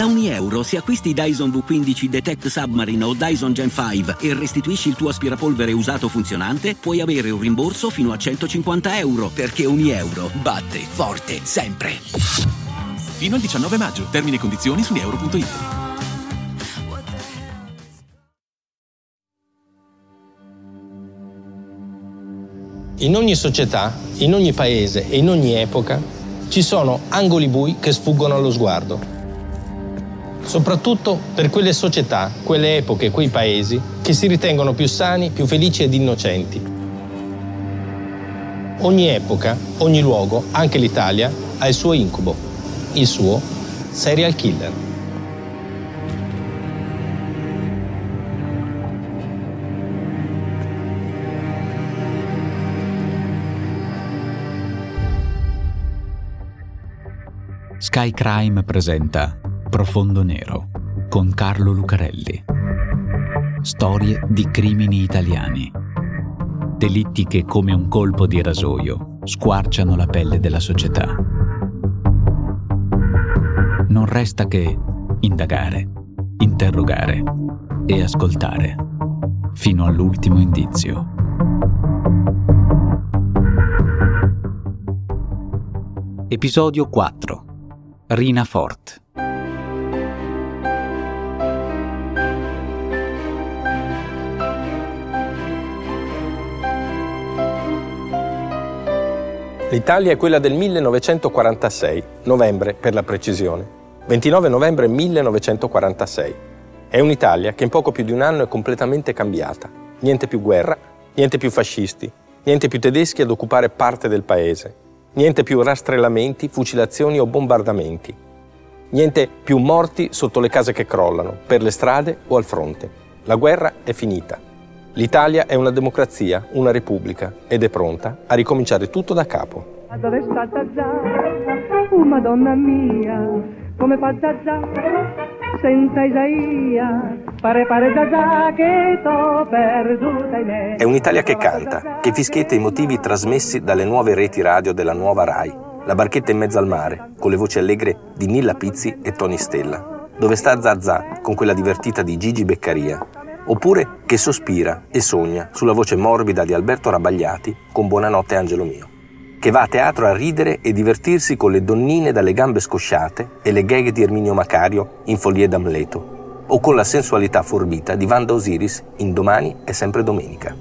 Da ogni euro, se acquisti Dyson V15 Detect Submarine o Dyson Gen 5 e restituisci il tuo aspirapolvere usato funzionante, puoi avere un rimborso fino a 150 euro, perché ogni euro batte forte sempre. Fino al 19 maggio. Termini e condizioni su euro.it. In ogni società, in ogni paese e in ogni epoca ci sono angoli bui che sfuggono allo sguardo soprattutto per quelle società, quelle epoche, quei paesi che si ritengono più sani, più felici ed innocenti. Ogni epoca, ogni luogo, anche l'Italia, ha il suo incubo, il suo serial killer. Sky Crime presenta Profondo Nero con Carlo Lucarelli. Storie di crimini italiani. Delitti che come un colpo di rasoio squarciano la pelle della società. Non resta che indagare, interrogare e ascoltare fino all'ultimo indizio. Episodio 4 Rina Fort L'Italia è quella del 1946, novembre per la precisione. 29 novembre 1946. È un'Italia che in poco più di un anno è completamente cambiata. Niente più guerra, niente più fascisti, niente più tedeschi ad occupare parte del paese, niente più rastrellamenti, fucilazioni o bombardamenti, niente più morti sotto le case che crollano, per le strade o al fronte. La guerra è finita. L'Italia è una democrazia, una repubblica ed è pronta a ricominciare tutto da capo. Ma dove sta Zazà? Oh madonna mia, come fa Zazà? Senza Isaia, pare pare Zazà che t'ho perduta in me. È un'Italia che canta, che fischietta i motivi trasmessi dalle nuove reti radio della nuova RAI. La barchetta in mezzo al mare, con le voci allegre di Nilla Pizzi e Tony Stella. Dove sta Zazà, con quella divertita di Gigi Beccaria, oppure che sospira e sogna sulla voce morbida di Alberto Rabagliati con Buonanotte Angelo mio, che va a teatro a ridere e divertirsi con le donnine dalle gambe scosciate e le gag di Erminio Macario in Folie d'Amleto, o con la sensualità forbita di Vanda Osiris in Domani è sempre domenica.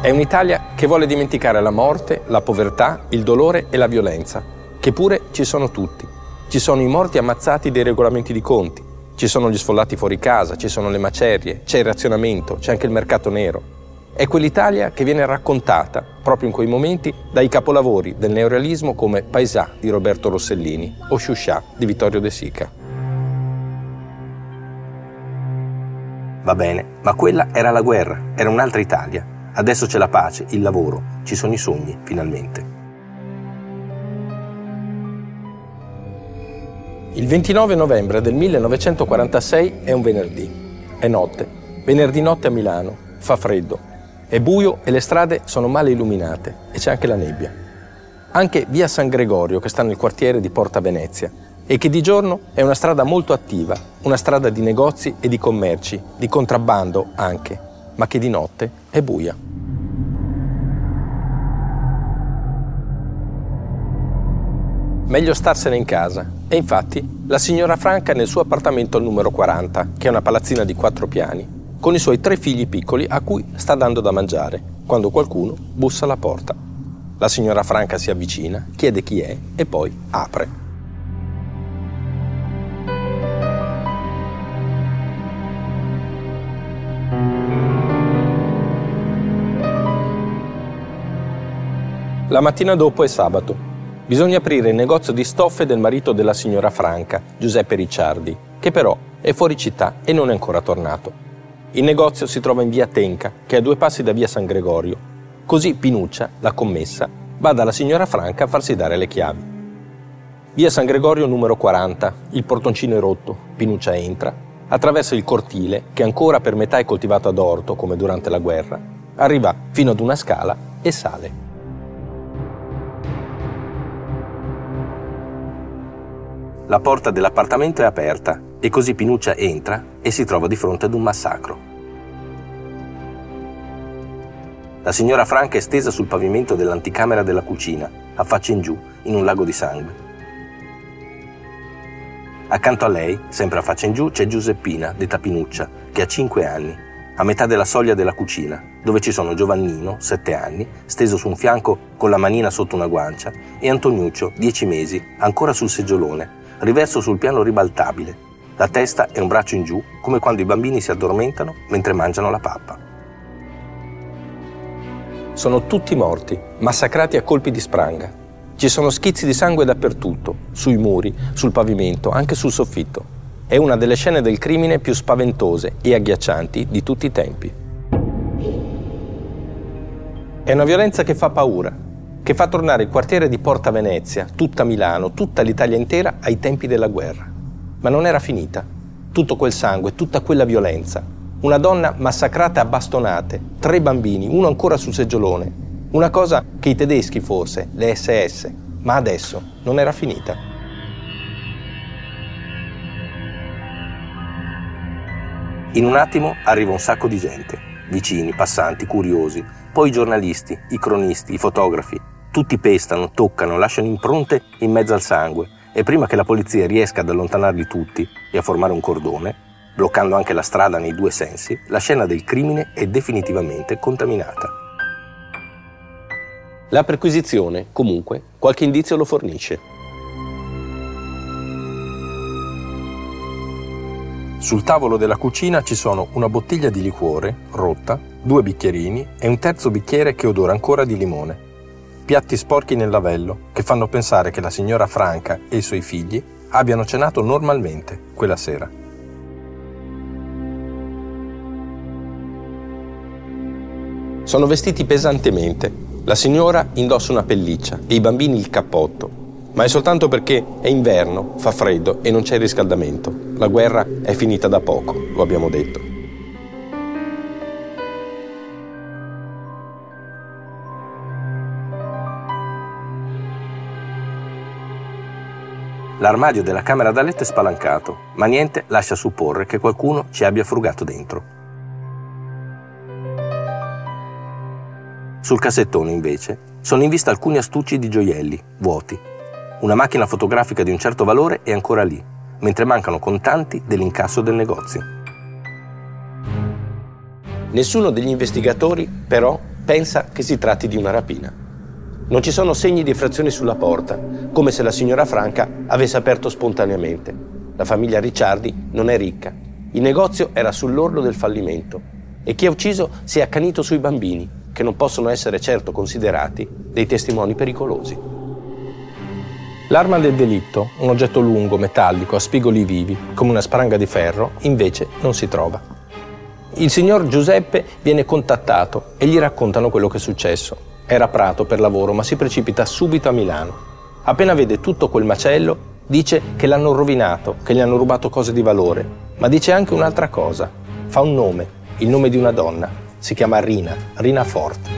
È un'Italia che vuole dimenticare la morte, la povertà, il dolore e la violenza, che pure ci sono tutti ci sono i morti ammazzati dei regolamenti di conti, ci sono gli sfollati fuori casa, ci sono le macerie, c'è il razionamento, c'è anche il mercato nero. È quell'Italia che viene raccontata, proprio in quei momenti, dai capolavori del neorealismo come Paesà di Roberto Rossellini o Shusha di Vittorio De Sica. Va bene, ma quella era la guerra, era un'altra Italia. Adesso c'è la pace, il lavoro, ci sono i sogni, finalmente. Il 29 novembre del 1946 è un venerdì. È notte. Venerdì notte a Milano. Fa freddo. È buio e le strade sono male illuminate e c'è anche la nebbia. Anche via San Gregorio, che sta nel quartiere di Porta Venezia, e che di giorno è una strada molto attiva, una strada di negozi e di commerci, di contrabbando anche, ma che di notte è buia. Meglio starsene in casa. E infatti la signora Franca è nel suo appartamento al numero 40, che è una palazzina di quattro piani, con i suoi tre figli piccoli a cui sta dando da mangiare, quando qualcuno bussa alla porta. La signora Franca si avvicina, chiede chi è e poi apre. La mattina dopo è sabato Bisogna aprire il negozio di stoffe del marito della signora Franca, Giuseppe Ricciardi, che però è fuori città e non è ancora tornato. Il negozio si trova in via Tenca, che è a due passi da via San Gregorio. Così Pinuccia, la commessa, va dalla signora Franca a farsi dare le chiavi. Via San Gregorio numero 40, il portoncino è rotto, Pinuccia entra, attraversa il cortile, che ancora per metà è coltivato ad orto, come durante la guerra, arriva fino ad una scala e sale. La porta dell'appartamento è aperta e così Pinuccia entra e si trova di fronte ad un massacro. La signora Franca è stesa sul pavimento dell'anticamera della cucina, a faccia in giù, in un lago di sangue. Accanto a lei, sempre a faccia in giù, c'è Giuseppina, detta Pinuccia, che ha 5 anni, a metà della soglia della cucina, dove ci sono Giovannino, 7 anni, steso su un fianco con la manina sotto una guancia, e Antoniuccio, 10 mesi, ancora sul seggiolone, riverso sul piano ribaltabile. La testa e un braccio in giù, come quando i bambini si addormentano mentre mangiano la pappa. Sono tutti morti, massacrati a colpi di spranga, ci sono schizzi di sangue dappertutto, sui muri, sul pavimento, anche sul soffitto. È una delle scene del crimine più spaventose e agghiaccianti di tutti i tempi. È una violenza che fa paura, che fa tornare il quartiere di Porta Venezia, tutta Milano, tutta l'Italia intera ai tempi della guerra. Ma non era finita. Tutto quel sangue, tutta quella violenza. Una donna massacrata a bastonate, tre bambini, uno ancora sul seggiolone, una cosa che i tedeschi forse, le SS, ma adesso non era finita. In un attimo arriva un sacco di gente, vicini, passanti, curiosi, poi i giornalisti, i cronisti, i fotografi. Tutti pestano, toccano, lasciano impronte in mezzo al sangue e prima che la polizia riesca ad allontanarli tutti e a formare un cordone, bloccando anche la strada nei due sensi, la scena del crimine è definitivamente contaminata. La perquisizione, comunque, qualche indizio lo fornisce. Sul tavolo della cucina ci sono una bottiglia di liquore, rotta, due bicchierini e un terzo bicchiere che odora ancora di limone. Piatti sporchi nel lavello che fanno pensare che la signora Franca e i suoi figli abbiano cenato normalmente quella sera. Sono vestiti pesantemente la signora indossa una pelliccia e i bambini il cappotto, ma è soltanto perché è inverno, fa freddo e non c'è riscaldamento. La guerra è finita da poco, lo abbiamo detto. L'armadio della camera da letto è spalancato, ma niente lascia supporre che qualcuno ci abbia frugato dentro. Sul cassettone, invece, sono in vista alcuni astucci di gioielli, vuoti. Una macchina fotografica di un certo valore è ancora lì, mentre mancano contanti dell'incasso del negozio. Nessuno degli investigatori, però, pensa che si tratti di una rapina. Non ci sono segni di effrazione sulla porta, come se la signora Franca avesse aperto spontaneamente. La famiglia Ricciardi non è ricca. Il negozio era sull'orlo del fallimento e chi ha ucciso si è accanito sui bambini, che non possono essere certo considerati dei testimoni pericolosi. L'arma del delitto, un oggetto lungo, metallico, a spigoli vivi, come una spranga di ferro, invece non si trova. Il signor Giuseppe viene contattato e gli raccontano quello che è successo. Era a Prato per lavoro, ma si precipita subito a Milano. Appena vede tutto quel macello, dice che l'hanno rovinato, che gli hanno rubato cose di valore, ma dice anche un'altra cosa. Fa un nome, il nome di una donna, si chiama Rina, Rina Fort.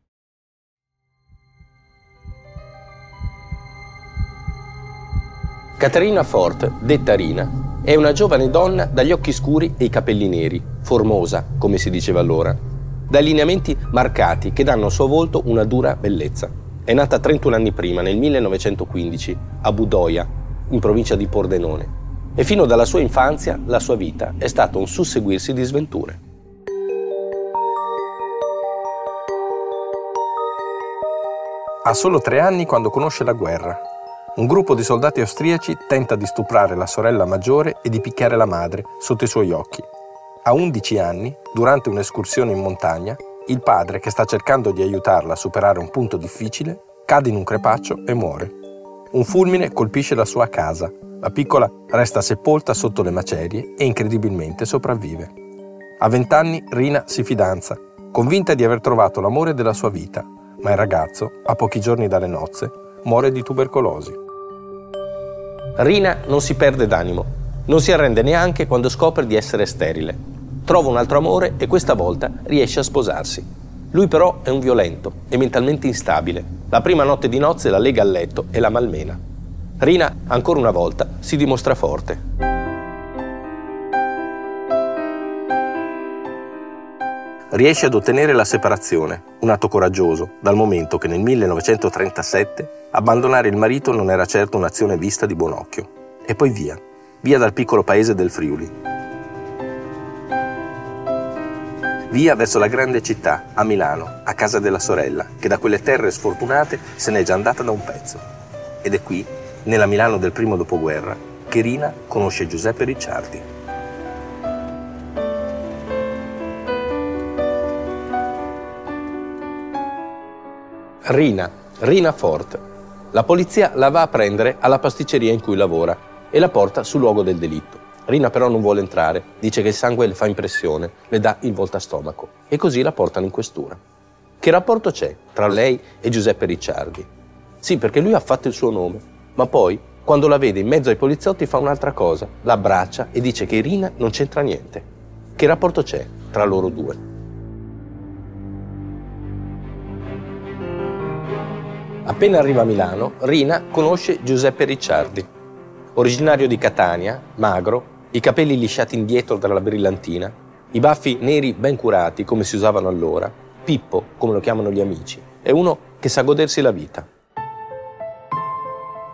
Caterina Fort, detta Rina, è una giovane donna dagli occhi scuri e i capelli neri, formosa, come si diceva allora, dai lineamenti marcati che danno al suo volto una dura bellezza. È nata 31 anni prima, nel 1915, a Budoia, in provincia di Pordenone. E fino dalla sua infanzia la sua vita è stato un susseguirsi di sventure. Ha solo tre anni quando conosce la guerra. Un gruppo di soldati austriaci tenta di stuprare la sorella maggiore e di picchiare la madre sotto i suoi occhi. A 11 anni, durante un'escursione in montagna, il padre, che sta cercando di aiutarla a superare un punto difficile, cade in un crepaccio e muore. Un fulmine colpisce la sua casa. La piccola resta sepolta sotto le macerie e incredibilmente sopravvive. A vent'anni Rina si fidanza, convinta di aver trovato l'amore della sua vita, ma il ragazzo, a pochi giorni dalle nozze, muore di tubercolosi. Rina non si perde d'animo, non si arrende neanche quando scopre di essere sterile. Trova un altro amore e questa volta riesce a sposarsi. Lui però è un violento e mentalmente instabile. La prima notte di nozze la lega al letto e la malmena. Rina, ancora una volta, si dimostra forte. Riesce ad ottenere la separazione, un atto coraggioso, dal momento che nel 1937 abbandonare il marito non era certo un'azione vista di buon occhio. E poi via, via dal piccolo paese del Friuli. Via verso la grande città, a Milano, a casa della sorella, che da quelle terre sfortunate se n'è già andata da un pezzo. Ed è qui, nella Milano del primo dopoguerra, che Rina conosce Giuseppe Ricciardi. Rina, Rina Fort. La polizia la va a prendere alla pasticceria in cui lavora e la porta sul luogo del delitto. Rina però non vuole entrare, dice che il sangue le fa impressione, le dà il voltastomaco e così la portano in questura. Che rapporto c'è tra lei e Giuseppe Ricciardi? Sì, perché lui ha fatto il suo nome, ma poi, quando la vede in mezzo ai poliziotti, fa un'altra cosa, la abbraccia e dice che Rina non c'entra niente. Che rapporto c'è tra loro due? Appena arriva a Milano, Rina conosce Giuseppe Ricciardi. Originario di Catania, magro, i capelli lisciati indietro dalla brillantina, i baffi neri ben curati come si usavano allora, Pippo, come lo chiamano gli amici, è uno che sa godersi la vita.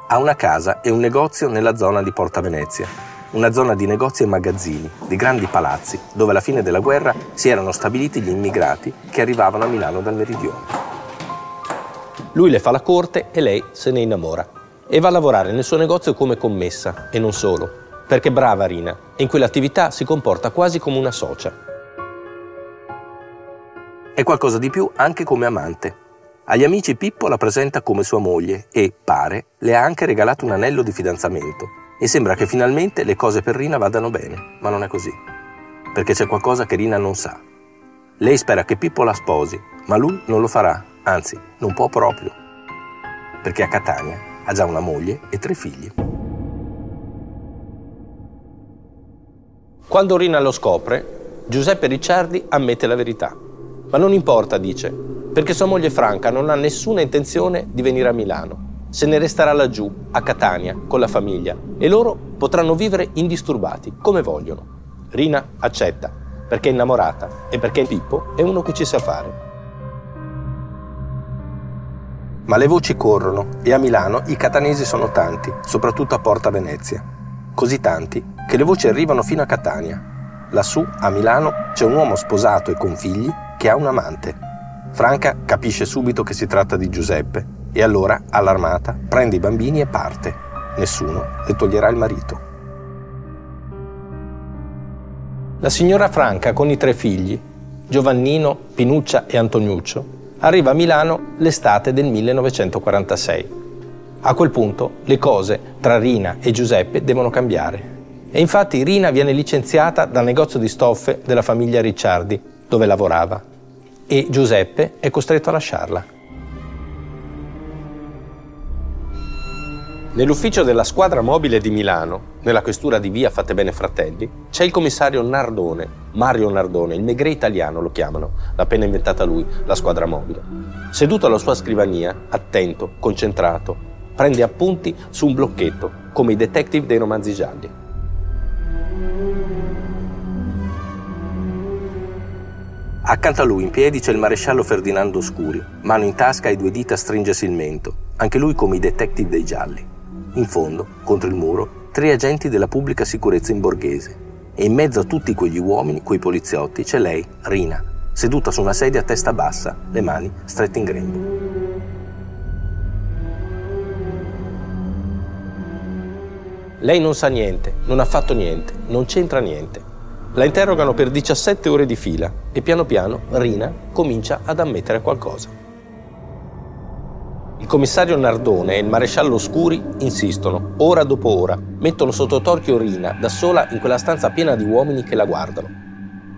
Ha una casa e un negozio nella zona di Porta Venezia, una zona di negozi e magazzini, di grandi palazzi, dove alla fine della guerra si erano stabiliti gli immigrati che arrivavano a Milano dal meridione. Lui le fa la corte e lei se ne innamora. E va a lavorare nel suo negozio come commessa, e non solo, perché brava Rina, e in quell'attività si comporta quasi come una socia. È qualcosa di più anche come amante. Agli amici Pippo la presenta come sua moglie e, pare, le ha anche regalato un anello di fidanzamento. E sembra che finalmente le cose per Rina vadano bene, ma non è così. Perché c'è qualcosa che Rina non sa. Lei spera che Pippo la sposi, ma lui non lo farà anzi non può proprio, perché a Catania ha già una moglie e tre figli. Quando Rina lo scopre, Giuseppe Ricciardi ammette la verità. Ma non importa, dice, perché sua moglie Franca non ha nessuna intenzione di venire a Milano. Se ne resterà laggiù, a Catania, con la famiglia, e loro potranno vivere indisturbati, come vogliono. Rina accetta, perché è innamorata e perché Pippo è uno che ci sa fare. Ma le voci corrono e a Milano i catanesi sono tanti, soprattutto a Porta Venezia. Così tanti che le voci arrivano fino a Catania. Lassù, a Milano, c'è un uomo sposato e con figli che ha un amante. Franca capisce subito che si tratta di Giuseppe e allora, allarmata, prende i bambini e parte. Nessuno le toglierà il marito. La signora Franca con i tre figli, Giovannino, Pinuccia e Antoniuccio, arriva a Milano l'estate del 1946. A quel punto le cose tra Rina e Giuseppe devono cambiare. E infatti Rina viene licenziata dal negozio di stoffe della famiglia Ricciardi, dove lavorava, e Giuseppe è costretto a lasciarla. Nell'ufficio della squadra mobile di Milano, nella questura di via Fatte Bene Fratelli, c'è il commissario Nardone, Mario Nardone, il Megre italiano lo chiamano, l'ha appena inventata lui, la squadra mobile. Seduto alla sua scrivania, attento, concentrato, prende appunti su un blocchetto, come i detective dei romanzi gialli. Accanto a lui in piedi c'è il maresciallo Ferdinando Scuri, mano in tasca e due dita a stringersi il mento, anche lui come i detective dei gialli. In fondo, contro il muro, tre agenti della pubblica sicurezza in borghese. E in mezzo a tutti quegli uomini, quei poliziotti, c'è lei, Rina, seduta su una sedia a testa bassa, le mani strette in grembo. Lei non sa niente, non ha fatto niente, non c'entra niente. La interrogano per 17 ore di fila e piano piano Rina comincia ad ammettere qualcosa. Il commissario Nardone e il maresciallo Scuri insistono, ora dopo ora, mettono sotto torchio Rina da sola in quella stanza piena di uomini che la guardano.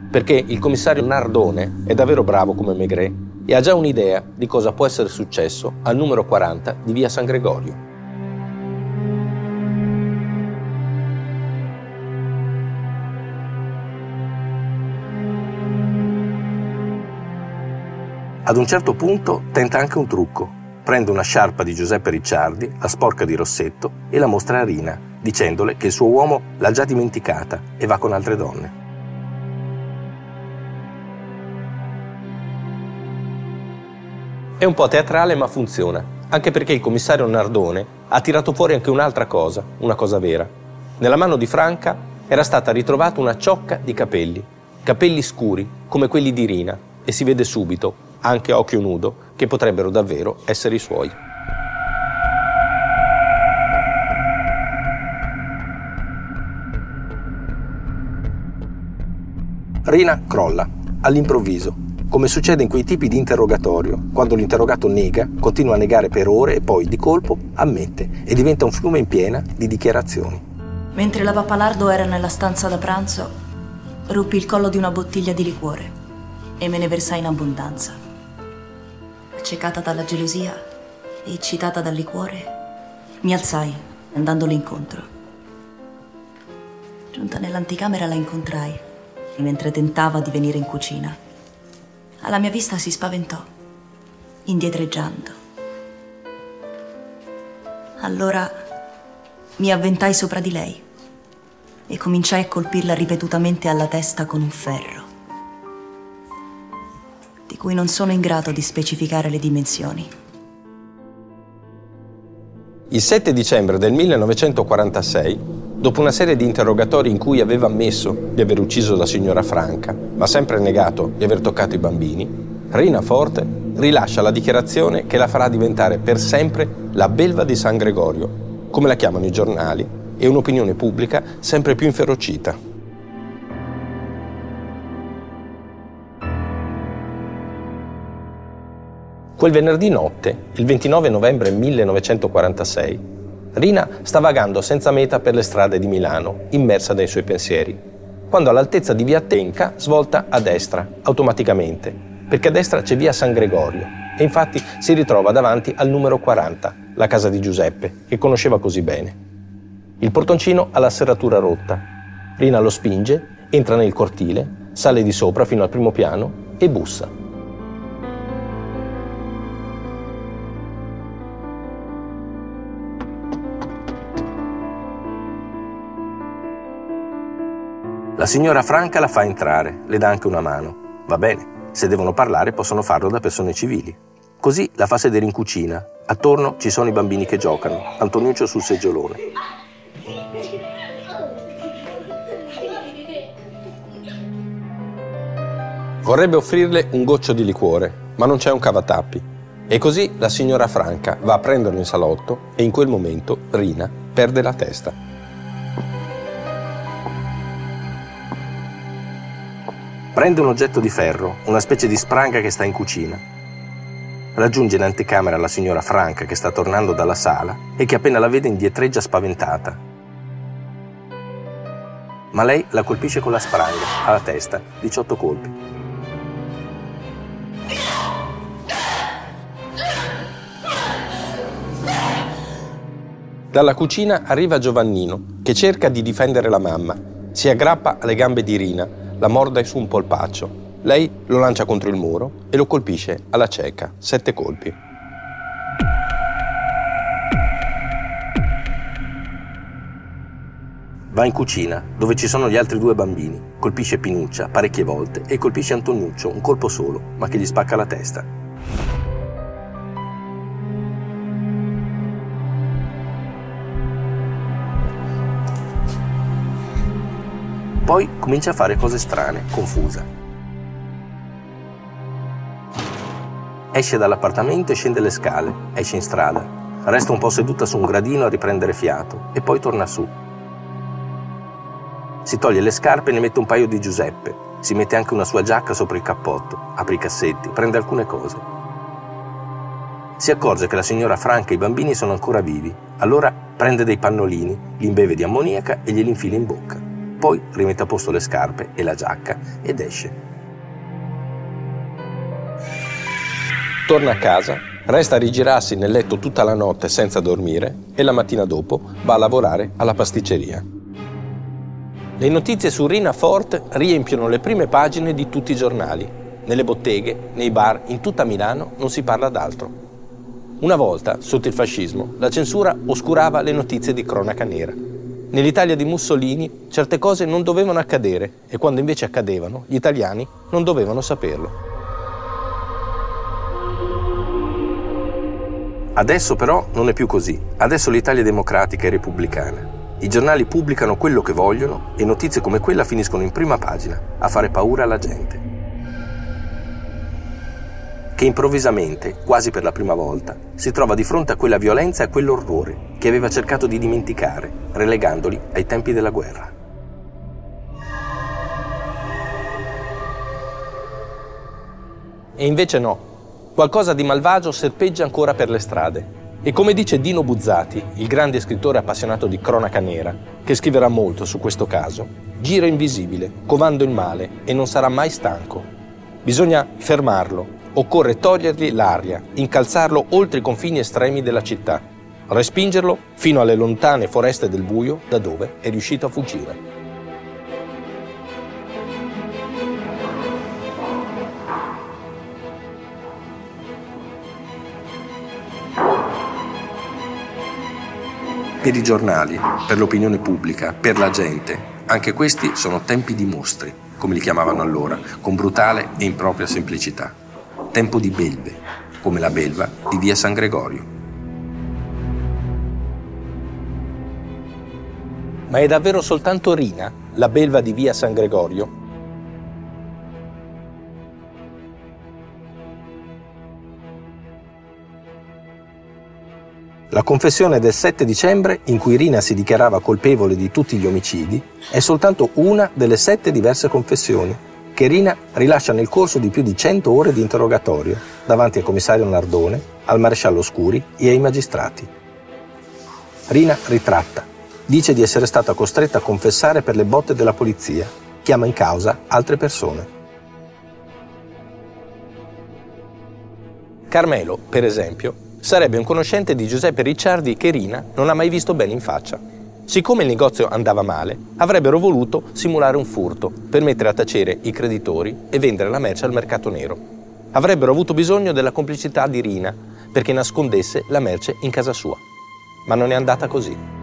Perché il commissario Nardone è davvero bravo come Maigret e ha già un'idea di cosa può essere successo al numero 40 di via San Gregorio. Ad un certo punto tenta anche un trucco. Prende una sciarpa di Giuseppe Ricciardi, la sporca di Rossetto e la mostra a Rina, dicendole che il suo uomo l'ha già dimenticata e va con altre donne. È un po' teatrale ma funziona, anche perché il commissario Nardone ha tirato fuori anche un'altra cosa, una cosa vera. Nella mano di Franca era stata ritrovata una ciocca di capelli, capelli scuri come quelli di Rina, e si vede subito anche a occhio nudo, che potrebbero davvero essere i suoi. Rina crolla, all'improvviso, come succede in quei tipi di interrogatorio, quando l'interrogato nega, continua a negare per ore e poi di colpo ammette e diventa un fiume in piena di dichiarazioni. Mentre la Pappalardo era nella stanza da pranzo, ruppi il collo di una bottiglia di liquore e me ne versai in abbondanza accecata dalla gelosia e eccitata dal liquore, mi alzai andandole incontro. Giunta nell'anticamera la incontrai e mentre tentava di venire in cucina, alla mia vista si spaventò, indietreggiando. Allora mi avventai sopra di lei e cominciai a colpirla ripetutamente alla testa con un ferro cui non sono in grado di specificare le dimensioni. Il 7 dicembre del 1946, dopo una serie di interrogatori in cui aveva ammesso di aver ucciso la signora Franca, ma sempre negato di aver toccato i bambini, Rina Forte rilascia la dichiarazione che la farà diventare per sempre la belva di San Gregorio, come la chiamano i giornali, e un'opinione pubblica sempre più inferocita. Quel venerdì notte, il 29 novembre 1946, Rina sta vagando senza meta per le strade di Milano, immersa nei suoi pensieri, quando all'altezza di via Tenca svolta a destra, automaticamente, perché a destra c'è via San Gregorio e infatti si ritrova davanti al numero 40, la casa di Giuseppe, che conosceva così bene. Il portoncino ha la serratura rotta. Rina lo spinge, entra nel cortile, sale di sopra fino al primo piano e bussa. La signora Franca la fa entrare, le dà anche una mano. Va bene, se devono parlare possono farlo da persone civili. Così la fa sedere in cucina. Attorno ci sono i bambini che giocano, Antoniuccio sul seggiolone. Vorrebbe offrirle un goccio di liquore, ma non c'è un cavatappi. E così la signora Franca va a prenderlo in salotto e in quel momento Rina perde la testa. Prende un oggetto di ferro, una specie di spranga che sta in cucina. Raggiunge in anticamera la signora Franca che sta tornando dalla sala e che appena la vede indietreggia spaventata. Ma lei la colpisce con la spranga, alla testa, 18 colpi. Dalla cucina arriva Giovannino, che cerca di difendere la mamma. Si aggrappa alle gambe di Rina, la morda su un polpaccio. Lei lo lancia contro il muro e lo colpisce alla cieca, sette colpi. Va in cucina, dove ci sono gli altri due bambini. Colpisce Pinuccia parecchie volte e colpisce Antonuccio un colpo solo, ma che gli spacca la testa. Poi comincia a fare cose strane, confusa. Esce dall'appartamento e scende le scale, esce in strada. Resta un po' seduta su un gradino a riprendere fiato e poi torna su. Si toglie le scarpe e ne mette un paio di Giuseppe. Si mette anche una sua giacca sopra il cappotto, apre i cassetti, prende alcune cose. Si accorge che la signora Franca e i bambini sono ancora vivi. Allora prende dei pannolini, li imbeve di ammoniaca e glieli infila in bocca. Poi rimette a posto le scarpe e la giacca ed esce. Torna a casa, resta a rigirarsi nel letto tutta la notte senza dormire e la mattina dopo va a lavorare alla pasticceria. Le notizie su Rina Fort riempiono le prime pagine di tutti i giornali. Nelle botteghe, nei bar, in tutta Milano non si parla d'altro. Una volta, sotto il fascismo, la censura oscurava le notizie di cronaca nera. Nell'Italia di Mussolini certe cose non dovevano accadere e quando invece accadevano, gli italiani non dovevano saperlo. Adesso però non è più così. Adesso l'Italia è democratica e repubblicana. I giornali pubblicano quello che vogliono e notizie come quella finiscono in prima pagina a fare paura alla gente. Che improvvisamente, quasi per la prima volta, si trova di fronte a quella violenza e a quell'orrore che aveva cercato di dimenticare, relegandoli ai tempi della guerra. E invece no, qualcosa di malvagio serpeggia ancora per le strade. E come dice Dino Buzzati, il grande scrittore appassionato di cronaca nera, che scriverà molto su questo caso, gira invisibile, covando il male e non sarà mai stanco. Bisogna fermarlo, occorre togliergli l'aria, incalzarlo oltre i confini estremi della città, respingerlo fino alle lontane foreste del buio da dove è riuscito a fuggire. Per i giornali, per l'opinione pubblica, per la gente, anche questi sono tempi di mostri, come li chiamavano allora, con brutale e impropria semplicità. Tempo di belve, come la belva di via San Gregorio. Ma è davvero soltanto Rina, la belva di via San Gregorio, La confessione del 7 dicembre, in cui Rina si dichiarava colpevole di tutti gli omicidi, è soltanto una delle sette diverse confessioni che Rina rilascia nel corso di più di 100 ore di interrogatorio davanti al commissario Nardone, al maresciallo Scuri e ai magistrati. Rina ritratta, dice di essere stata costretta a confessare per le botte della polizia, chiama in causa altre persone. Carmelo, per esempio, Sarebbe un conoscente di Giuseppe Ricciardi che Rina non ha mai visto bene in faccia. Siccome il negozio andava male, avrebbero voluto simulare un furto per mettere a tacere i creditori e vendere la merce al mercato nero. Avrebbero avuto bisogno della complicità di Rina perché nascondesse la merce in casa sua. Ma non è andata così.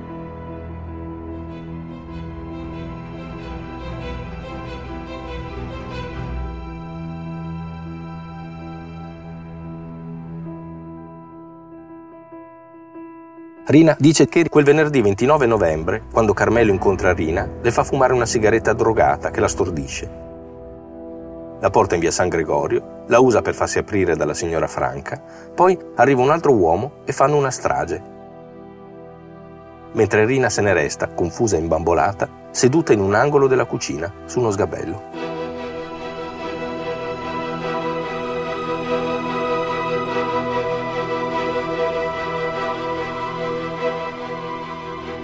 Rina dice che quel venerdì 29 novembre, quando Carmelo incontra Rina, le fa fumare una sigaretta drogata che la stordisce. La porta in via San Gregorio, la usa per farsi aprire dalla signora Franca, poi arriva un altro uomo e fanno una strage. Mentre Rina se ne resta, confusa e imbambolata, seduta in un angolo della cucina su uno sgabello.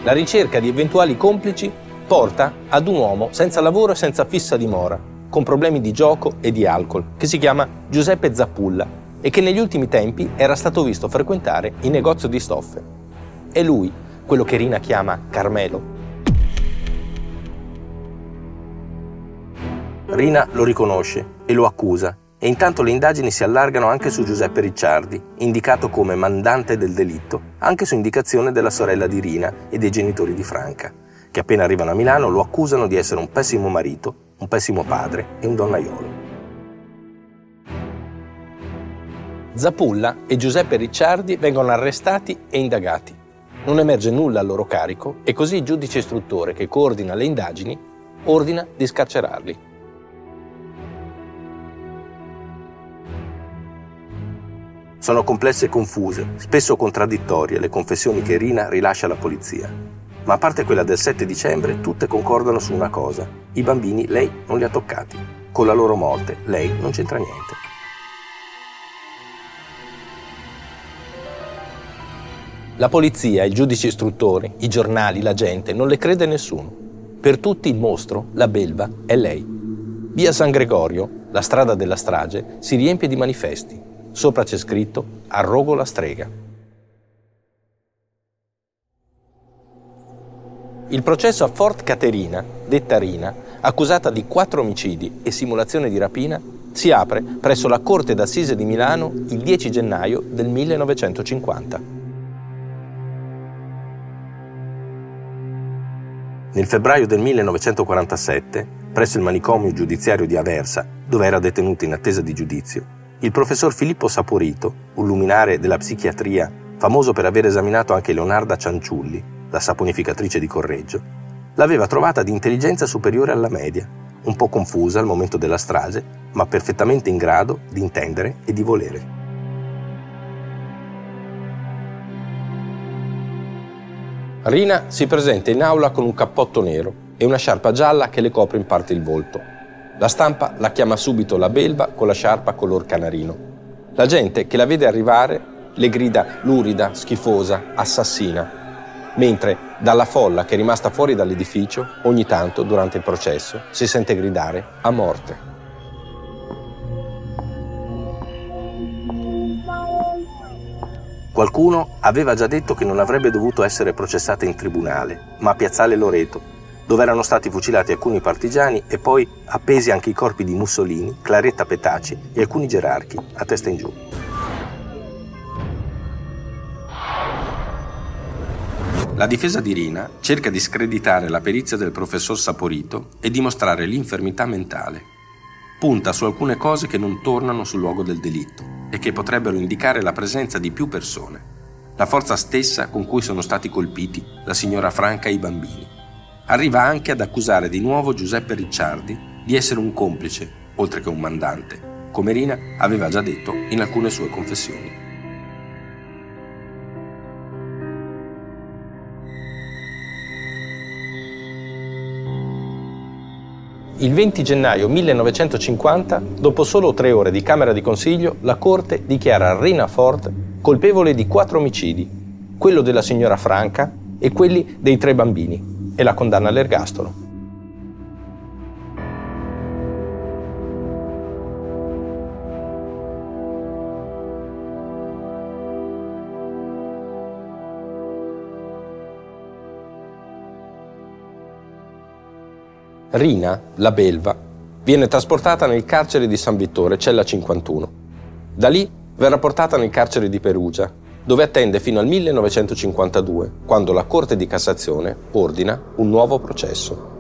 La ricerca di eventuali complici porta ad un uomo senza lavoro e senza fissa dimora, con problemi di gioco e di alcol, che si chiama Giuseppe Zappulla e che negli ultimi tempi era stato visto frequentare il negozio di stoffe. È lui, quello che Rina chiama Carmelo. Rina lo riconosce e lo accusa e intanto le indagini si allargano anche su Giuseppe Ricciardi, indicato come mandante del delitto, anche su indicazione della sorella di Rina e dei genitori di Franca, che appena arrivano a Milano lo accusano di essere un pessimo marito, un pessimo padre e un donnaiolo. Zapulla e Giuseppe Ricciardi vengono arrestati e indagati. Non emerge nulla a loro carico e così il giudice istruttore che coordina le indagini ordina di scarcerarli. Sono complesse e confuse, spesso contraddittorie le confessioni che Rina rilascia alla polizia. Ma a parte quella del 7 dicembre, tutte concordano su una cosa. I bambini lei non li ha toccati. Con la loro morte lei non c'entra niente. La polizia, i giudici istruttori, i giornali, la gente, non le crede nessuno. Per tutti il mostro, la belva, è lei. Via San Gregorio, la strada della strage, si riempie di manifesti. Sopra c'è scritto Arrogo la strega. Il processo a Fort Caterina, detta Rina, accusata di quattro omicidi e simulazione di rapina, si apre presso la Corte d'Assise di Milano il 10 gennaio del 1950. Nel febbraio del 1947, presso il manicomio giudiziario di Aversa, dove era detenuto in attesa di giudizio, il professor Filippo Saporito, un luminare della psichiatria famoso per aver esaminato anche Leonarda Cianciulli, la saponificatrice di Correggio, l'aveva trovata di intelligenza superiore alla media, un po' confusa al momento della strage, ma perfettamente in grado di intendere e di volere. Rina si presenta in aula con un cappotto nero e una sciarpa gialla che le copre in parte il volto. La stampa la chiama subito la belva con la sciarpa color canarino. La gente che la vede arrivare le grida lurida, schifosa, assassina, mentre dalla folla che è rimasta fuori dall'edificio, ogni tanto durante il processo, si sente gridare a morte. Qualcuno aveva già detto che non avrebbe dovuto essere processata in tribunale, ma a Piazzale Loreto, dove erano stati fucilati alcuni partigiani e poi appesi anche i corpi di Mussolini, Claretta Petaci e alcuni gerarchi, a testa in giù. La difesa di Rina cerca di screditare la perizia del professor Saporito e dimostrare l'infermità mentale. Punta su alcune cose che non tornano sul luogo del delitto e che potrebbero indicare la presenza di più persone, la forza stessa con cui sono stati colpiti la signora Franca e i bambini. Arriva anche ad accusare di nuovo Giuseppe Ricciardi di essere un complice, oltre che un mandante, come Rina aveva già detto in alcune sue confessioni. Il 20 gennaio 1950, dopo solo tre ore di Camera di Consiglio, la Corte dichiara Rina Ford colpevole di quattro omicidi, quello della signora Franca e quelli dei tre bambini, e la condanna all'ergastolo. Rina, la belva, viene trasportata nel carcere di San Vittore, cella 51. Da lì verrà portata nel carcere di Perugia, dove attende fino al 1952, quando la Corte di Cassazione ordina un nuovo processo.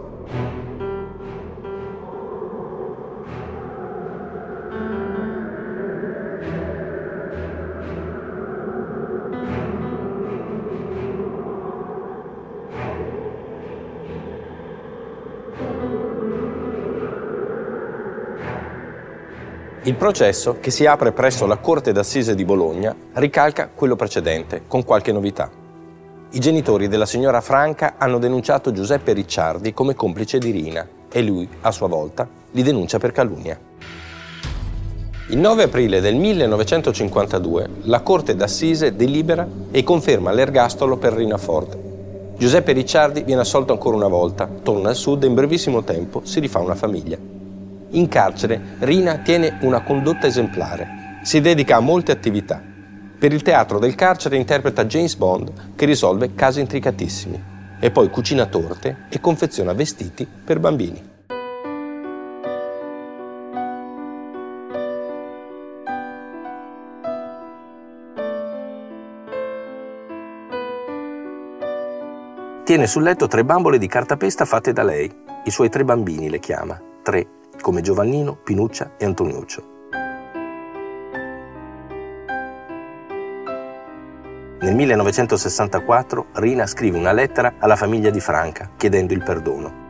Il processo, che si apre presso la Corte d'Assise di Bologna, ricalca quello precedente, con qualche novità. I genitori della signora Franca hanno denunciato Giuseppe Ricciardi come complice di Rina e lui, a sua volta, li denuncia per calunnia. Il 9 aprile del 1952 la Corte d'Assise delibera e conferma l'ergastolo per Rina Ford. Giuseppe Ricciardi viene assolto ancora una volta, torna al sud e in brevissimo tempo si rifà una famiglia. In carcere Rina tiene una condotta esemplare, si dedica a molte attività. Per il teatro del carcere interpreta James Bond che risolve casi intricatissimi e poi cucina torte e confeziona vestiti per bambini. Tiene sul letto tre bambole di cartapesta fatte da lei. I suoi tre bambini le chiama. Tre come Giovannino, Pinuccia e Antoniuccio. Nel 1964 Rina scrive una lettera alla famiglia di Franca chiedendo il perdono.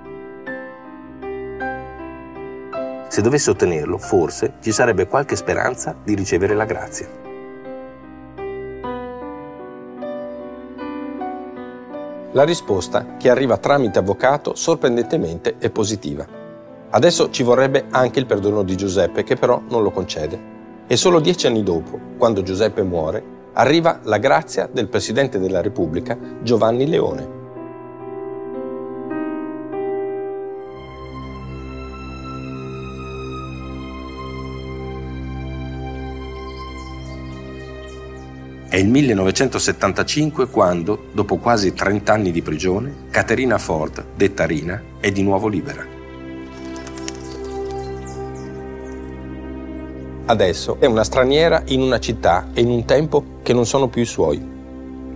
Se dovesse ottenerlo, forse ci sarebbe qualche speranza di ricevere la grazia. La risposta, che arriva tramite avvocato, sorprendentemente è positiva. Adesso ci vorrebbe anche il perdono di Giuseppe, che però non lo concede. E solo dieci anni dopo, quando Giuseppe muore, arriva la grazia del Presidente della Repubblica Giovanni Leone. È il 1975 quando, dopo quasi 30 anni di prigione, Caterina Ford, detta Rina, è di nuovo libera. Adesso è una straniera in una città e in un tempo che non sono più i suoi.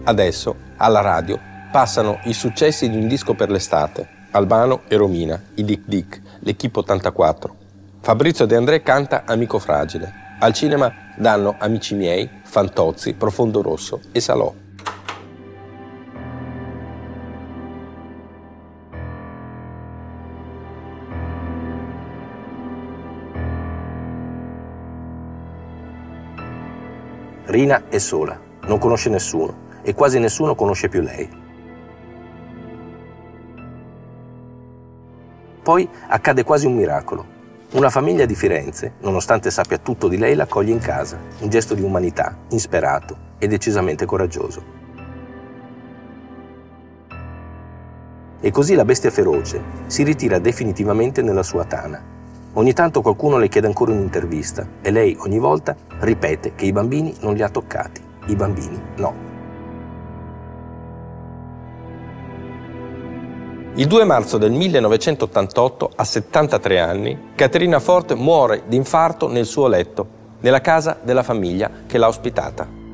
Adesso, alla radio, passano i successi di un disco per l'estate, Albano e Romina, i Dick Dick, l'Equipe 84. Fabrizio De André canta Amico Fragile. Al cinema danno Amici miei, Fantozzi, Profondo Rosso e Salò. Rina è sola, non conosce nessuno e quasi nessuno conosce più lei. Poi accade quasi un miracolo. Una famiglia di Firenze, nonostante sappia tutto di lei, l'accoglie in casa, un gesto di umanità, insperato e decisamente coraggioso. E così la bestia feroce si ritira definitivamente nella sua tana. Ogni tanto qualcuno le chiede ancora un'intervista e lei ogni volta ripete che i bambini non li ha toccati, i bambini no. Il 2 marzo del 1988, a 73 anni, Caterina Fort muore di infarto nel suo letto, nella casa della famiglia che l'ha ospitata.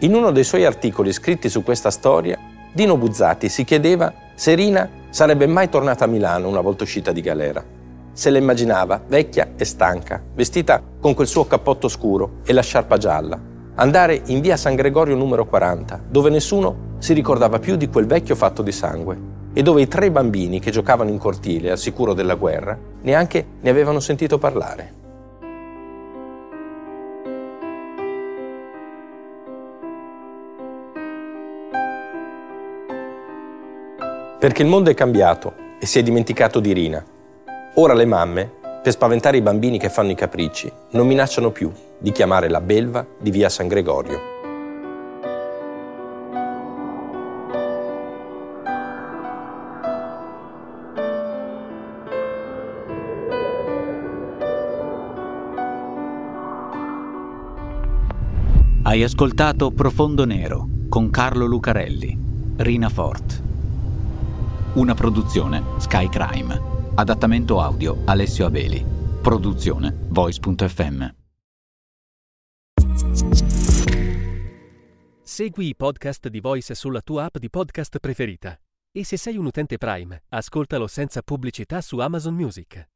In uno dei suoi articoli scritti su questa storia, Dino Buzzati si chiedeva se Rina sarebbe mai tornata a Milano una volta uscita di galera se la immaginava vecchia e stanca, vestita con quel suo cappotto scuro e la sciarpa gialla, andare in via San Gregorio numero 40, dove nessuno si ricordava più di quel vecchio fatto di sangue e dove i tre bambini che giocavano in cortile al sicuro della guerra neanche ne avevano sentito parlare. Perché il mondo è cambiato e si è dimenticato di Rina, Ora le mamme, per spaventare i bambini che fanno i capricci, non minacciano più di chiamare la belva di via San Gregorio. Hai ascoltato Profondo Nero con Carlo Lucarelli, Rina Fort. Una produzione Sky Crime. Adattamento audio Alessio Abeli. Produzione Voice.fm. Segui i podcast di Voice sulla tua app di podcast preferita. E se sei un utente Prime, ascoltalo senza pubblicità su Amazon Music.